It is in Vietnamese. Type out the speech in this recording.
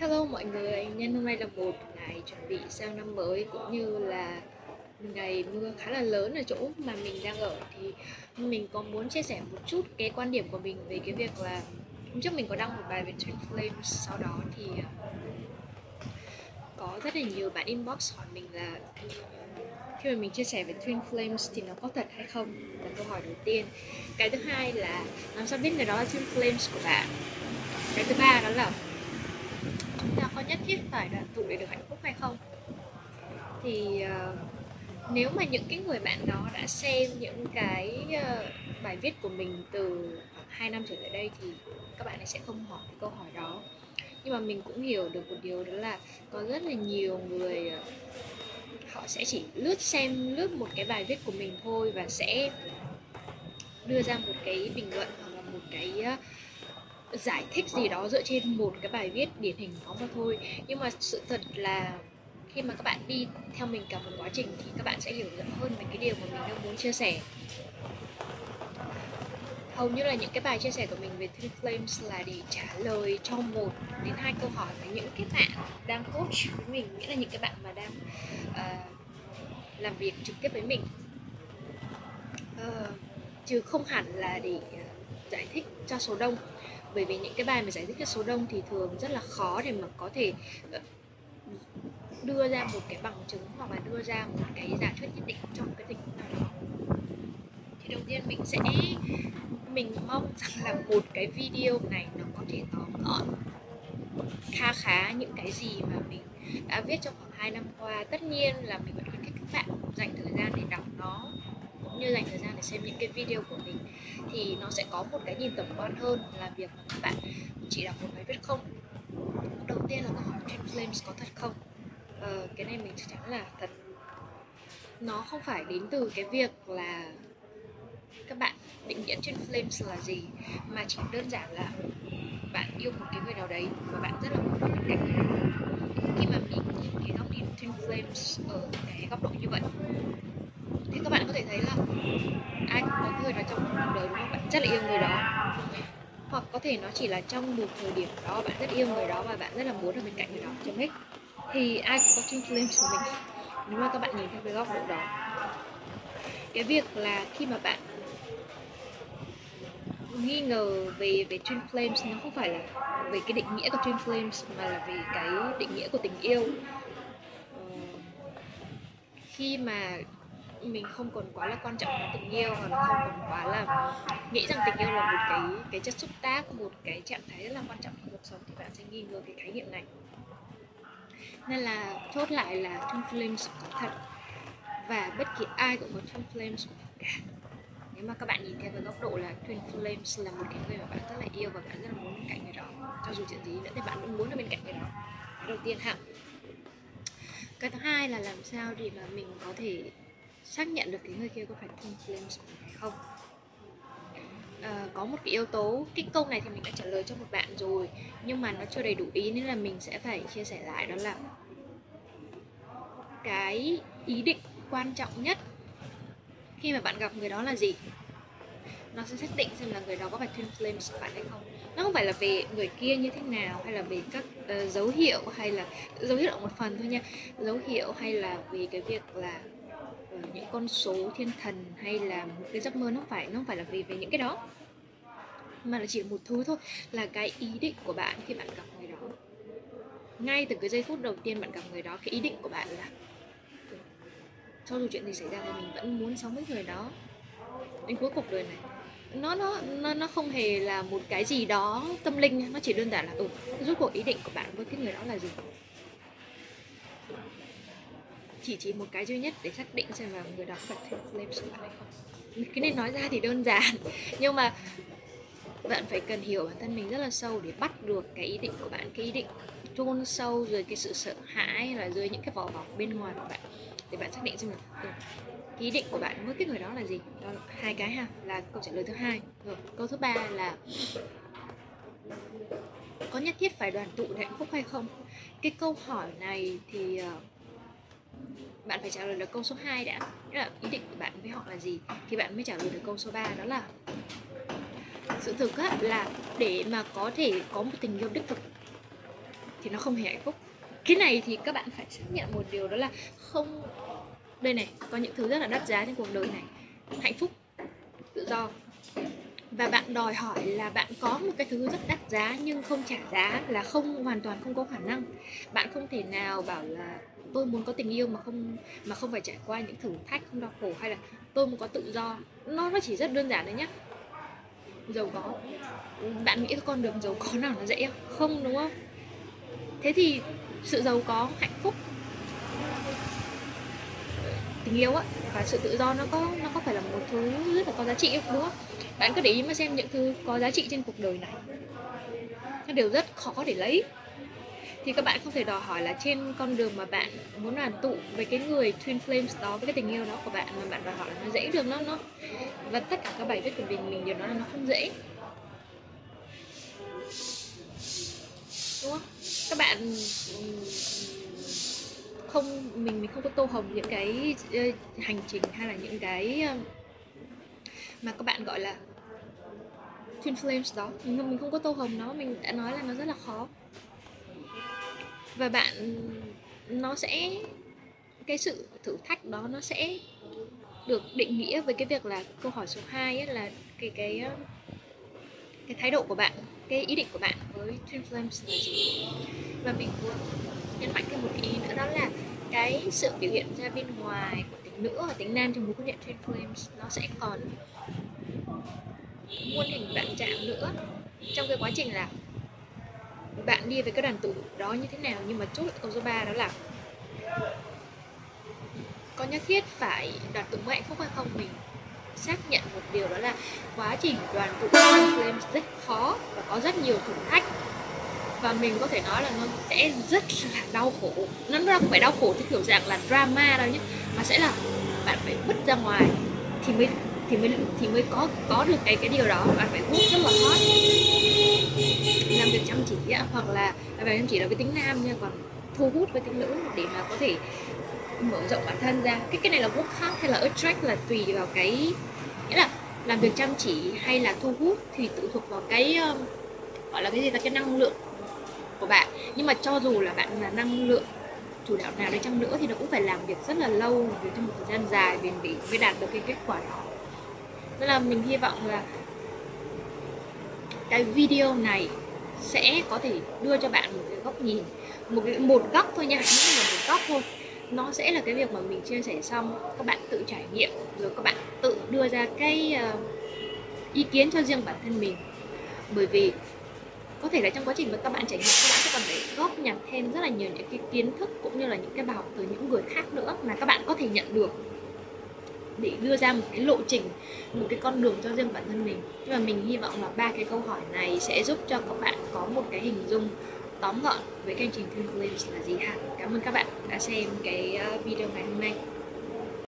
Hello mọi người, nhân hôm nay là một ngày chuẩn bị sang năm mới cũng như là một ngày mưa khá là lớn ở chỗ mà mình đang ở. Thì mình có muốn chia sẻ một chút cái quan điểm của mình về cái việc là hôm trước mình có đăng một bài về Twin Flames sau đó thì à, có rất là nhiều bạn inbox hỏi mình là khi mà mình chia sẻ về Twin Flames thì nó có thật hay không? Là câu hỏi đầu tiên. Cái thứ hai là làm sao biết người đó là Twin Flames của bạn? Cái thứ ba đó là nhất thiết phải đoàn tụ để được hạnh phúc hay không? Thì uh, nếu mà những cái người bạn đó đã xem những cái uh, bài viết của mình từ khoảng 2 năm trở lại đây thì các bạn ấy sẽ không hỏi cái câu hỏi đó. Nhưng mà mình cũng hiểu được một điều đó là có rất là nhiều người ờ, họ sẽ chỉ lướt xem lướt một cái bài viết của mình thôi và sẽ đưa ra một cái bình luận hoặc là một cái uh, giải thích gì đó dựa trên một cái bài viết điển hình đó mà thôi. Nhưng mà sự thật là khi mà các bạn đi theo mình cả một quá trình thì các bạn sẽ hiểu rõ hơn về cái điều mà mình đang muốn chia sẻ. Hầu như là những cái bài chia sẻ của mình về Three Flames là để trả lời cho một đến hai câu hỏi của những cái bạn đang coach với mình nghĩa là những cái bạn mà đang uh, làm việc trực tiếp với mình. Uh, chứ không hẳn là để uh, giải thích cho số đông bởi vì những cái bài mà giải thích cho số đông thì thường rất là khó để mà có thể ờ, đưa ra một cái bằng chứng hoặc là đưa ra một cái giả thuyết nhất định trong cái tình huống nào đó. Thì đầu tiên mình sẽ, mình mong rằng là một cái video này nó có thể tóm gọn, kha khá những cái gì mà mình đã viết trong khoảng 2 năm qua. Tất nhiên là mình vẫn khuyến khích các bạn dành thời gian để đọc nó cũng như dành thời gian để xem những cái video của mình thì nó sẽ có một cái nhìn tổng quan hơn là việc mà các bạn chỉ đọc một bài viết không. Đầu tiên là câu hỏi Twin Flames có thật không? Ờ, cái này mình chắc chắn là thật. Nó không phải đến từ cái việc là các bạn định nghĩa Twin Flames là gì mà chỉ đơn giản là bạn yêu một cái người nào đấy và bạn rất là muốn ở bên cạnh người đó khi mà mình nhìn cái góc nhìn Twin Flames ở cái góc độ như vậy thì các bạn có thể thấy là ai cũng có người đó trong cuộc đời đúng không bạn rất là yêu người đó. Hoặc có thể nó chỉ là trong một thời điểm đó bạn rất yêu người đó và bạn rất là muốn ở bên cạnh người đó chấm hết. Thì ai cũng có twin flames của mình nếu mà các bạn nhìn theo cái góc độ đó. Cái việc là khi mà bạn nghi ngờ về về twin flames nó không phải là về cái định nghĩa của twin flames mà là về cái định nghĩa của tình yêu. Ờ, khi mà mình không còn quá là quan trọng đến tình yêu hoặc là không còn quá là nghĩ rằng tình yêu là một cái cái chất xúc tác, một cái trạng thái rất là quan trọng trong cuộc sống thì bạn sẽ nghi ngờ cái khái niệm này. Nên là chốt lại là twin flames có thật và bất kỳ ai cũng có twin flames của mình cả. Nếu mà các bạn nhìn theo cái góc độ là twin flames là một cái người mà bạn rất là yêu và bạn rất là muốn bên cạnh người đó, cho dù chuyện gì nữa thì bạn cũng muốn ở bên cạnh người đó. Cái đầu tiên ha cái thứ hai là làm sao để mà mình có thể xác nhận được cái người kia có phải twin flames của mình hay không. À, có một cái yếu tố cái câu này thì mình đã trả lời cho một bạn rồi nhưng mà nó chưa đầy đủ ý nên là mình sẽ phải chia sẻ lại đó là cái ý định quan trọng nhất khi mà bạn gặp người đó là gì. Nó sẽ xác định xem là người đó có phải twin flames của bạn hay không. Nó không phải là về người kia như thế nào hay là về các uh, dấu hiệu hay là dấu hiệu là một phần thôi nha. Dấu hiệu hay là về cái việc là những con số thiên thần hay là một cái giấc mơ, nó phải, nó không phải là vì về những cái đó, mà là chỉ một thứ thôi, là cái ý định của bạn khi bạn gặp người đó. Ngay từ cái giây phút đầu tiên bạn gặp người đó, cái ý định của bạn là, cho dù chuyện gì xảy ra thì mình vẫn muốn sống với người đó. Đến cuối cuộc đời này, nó nó nó nó không hề là một cái gì đó tâm linh, nó chỉ đơn giản là ừ rút cuộc ý định của bạn với cái người đó là gì? Chỉ chỉ một cái duy nhất để xác định xem là người đó phải twin flames của bạn hay không. Cái này nói ra thì đơn giản nhưng mà bạn phải cần hiểu bản thân mình rất là sâu để bắt được cái ý định của bạn cái ý định chôn sâu rồi cái sự sợ hãi là dưới những cái vỏ bọc bên ngoài của bạn để bạn xác định xem là ừ, ý định của bạn với cái người đó là gì. Đó là hai cái ha là câu trả lời thứ hai. Rồi câu thứ ba là có nhất thiết phải đoàn tụ để hạnh phúc hay không? Cái câu hỏi này thì uh, bạn phải trả lời được câu số 2 đã. Nghĩa là ý định của bạn với họ là gì thì bạn mới trả lời được câu số 3 đó là sự thực á, là để mà có thể có một tình yêu đích thực thì nó không hề hạnh phúc. Cái này thì các bạn phải xác nhận một điều đó là không đây này có những thứ rất là đắt giá trên cuộc đời này. Hạnh phúc tự do. Và bạn đòi hỏi là bạn có một cái thứ rất đắt giá nhưng không trả giá là không hoàn toàn không có khả năng. Bạn không thể nào bảo là tôi muốn có tình yêu mà không mà không phải trải qua những thử thách, không đau khổ hay là tôi muốn có tự do. Nó nó chỉ rất đơn giản đấy nhá. Giàu có. Bạn nghĩ con đường giàu có nào nó dễ không? Không, đúng không? Thế thì sự giàu có, hạnh phúc, tình yêu á, và sự tự do nó có nó có phải là một thứ rất là có giá trị không? Đúng không? Bạn cứ để ý mà xem những thứ có giá trị trên cuộc đời này. Nó đều rất khó để lấy thì các bạn không thể đòi hỏi là trên con đường mà bạn muốn đoàn tụ với cái người twin flames đó với cái tình yêu đó của bạn mà bạn đòi hỏi là nó dễ được nó nó và tất cả các bài viết của mình mình đều nói là nó không dễ. Đúng không? Các bạn không mình mình không có tô hồng những cái hành trình hay là những cái mà các bạn gọi là twin flames đó. Mình, không mình không có tô hồng nó mình đã nói là nó rất là khó và bạn, nó sẽ, cái sự thử thách đó nó sẽ được định nghĩa với cái việc là câu hỏi số 2 ấy là cái cái cái thái độ của bạn, cái ý định của bạn với twin flames là gì. Và mình muốn nhấn mạnh thêm một cái ý nữa đó là cái sự biểu hiện ra bên ngoài của tính nữ và tính nam trong mối quan hệ twin flames nó sẽ còn muôn hình vạn trạng nữa trong cái quá trình là bạn đi với các đoàn tụ đó như thế nào, nhưng mà chốt lại câu số 3 đó là có nhất thiết phải đoàn tụ mới hạnh phúc hay không? Mình xác nhận một điều đó là quá trình đoàn tụ Flames rất khó và có rất nhiều thử thách. Và mình có thể nói là nó sẽ rất là đau khổ. Nó không phải đau khổ theo kiểu dạng là drama đâu nhé, mà sẽ là bạn phải bứt ra ngoài thì mới thì mới thì mới có có được cái cái điều đó. Bạn phải hút rất là hot làm việc chăm chỉ hoặc là làm việc chăm chỉ là với tính nam nha còn thu hút với tính nữ để mà có thể mở rộng bản thân ra. Cái cái này là work hard hay là attract là tùy vào cái, nghĩa là làm việc chăm chỉ hay là thu hút thì tự thuộc vào cái um, gọi là cái gì là cái năng lượng của bạn. Nhưng mà cho dù là bạn là năng lượng chủ đạo nào đi chăng nữa thì nó cũng phải làm việc rất là lâu, làm việc trong một thời gian dài bền bỉ mới đạt được cái kết quả đó. Nên là mình hy vọng là cái video này sẽ có thể đưa cho bạn một cái góc nhìn một cái một góc thôi nha chỉ là một góc thôi. Nó sẽ là cái việc mà mình chia sẻ xong các bạn tự trải nghiệm rồi các bạn tự đưa ra cái uh, ý kiến cho riêng bản thân mình. Bởi vì có thể là trong quá trình mà các bạn trải nghiệm các bạn sẽ còn phải góp nhặt thêm rất là nhiều những cái kiến thức cũng như là những cái bài học từ những người khác nữa mà các bạn có thể nhận được để đưa ra một cái lộ trình, một cái con đường cho riêng bản thân mình. Nhưng mà mình hy vọng là ba cái câu hỏi này sẽ giúp cho các bạn có một cái hình dung tóm gọn với cái trình Twin Flames là gì ha. Cảm ơn các bạn đã xem cái ờ, video ngày hôm nay.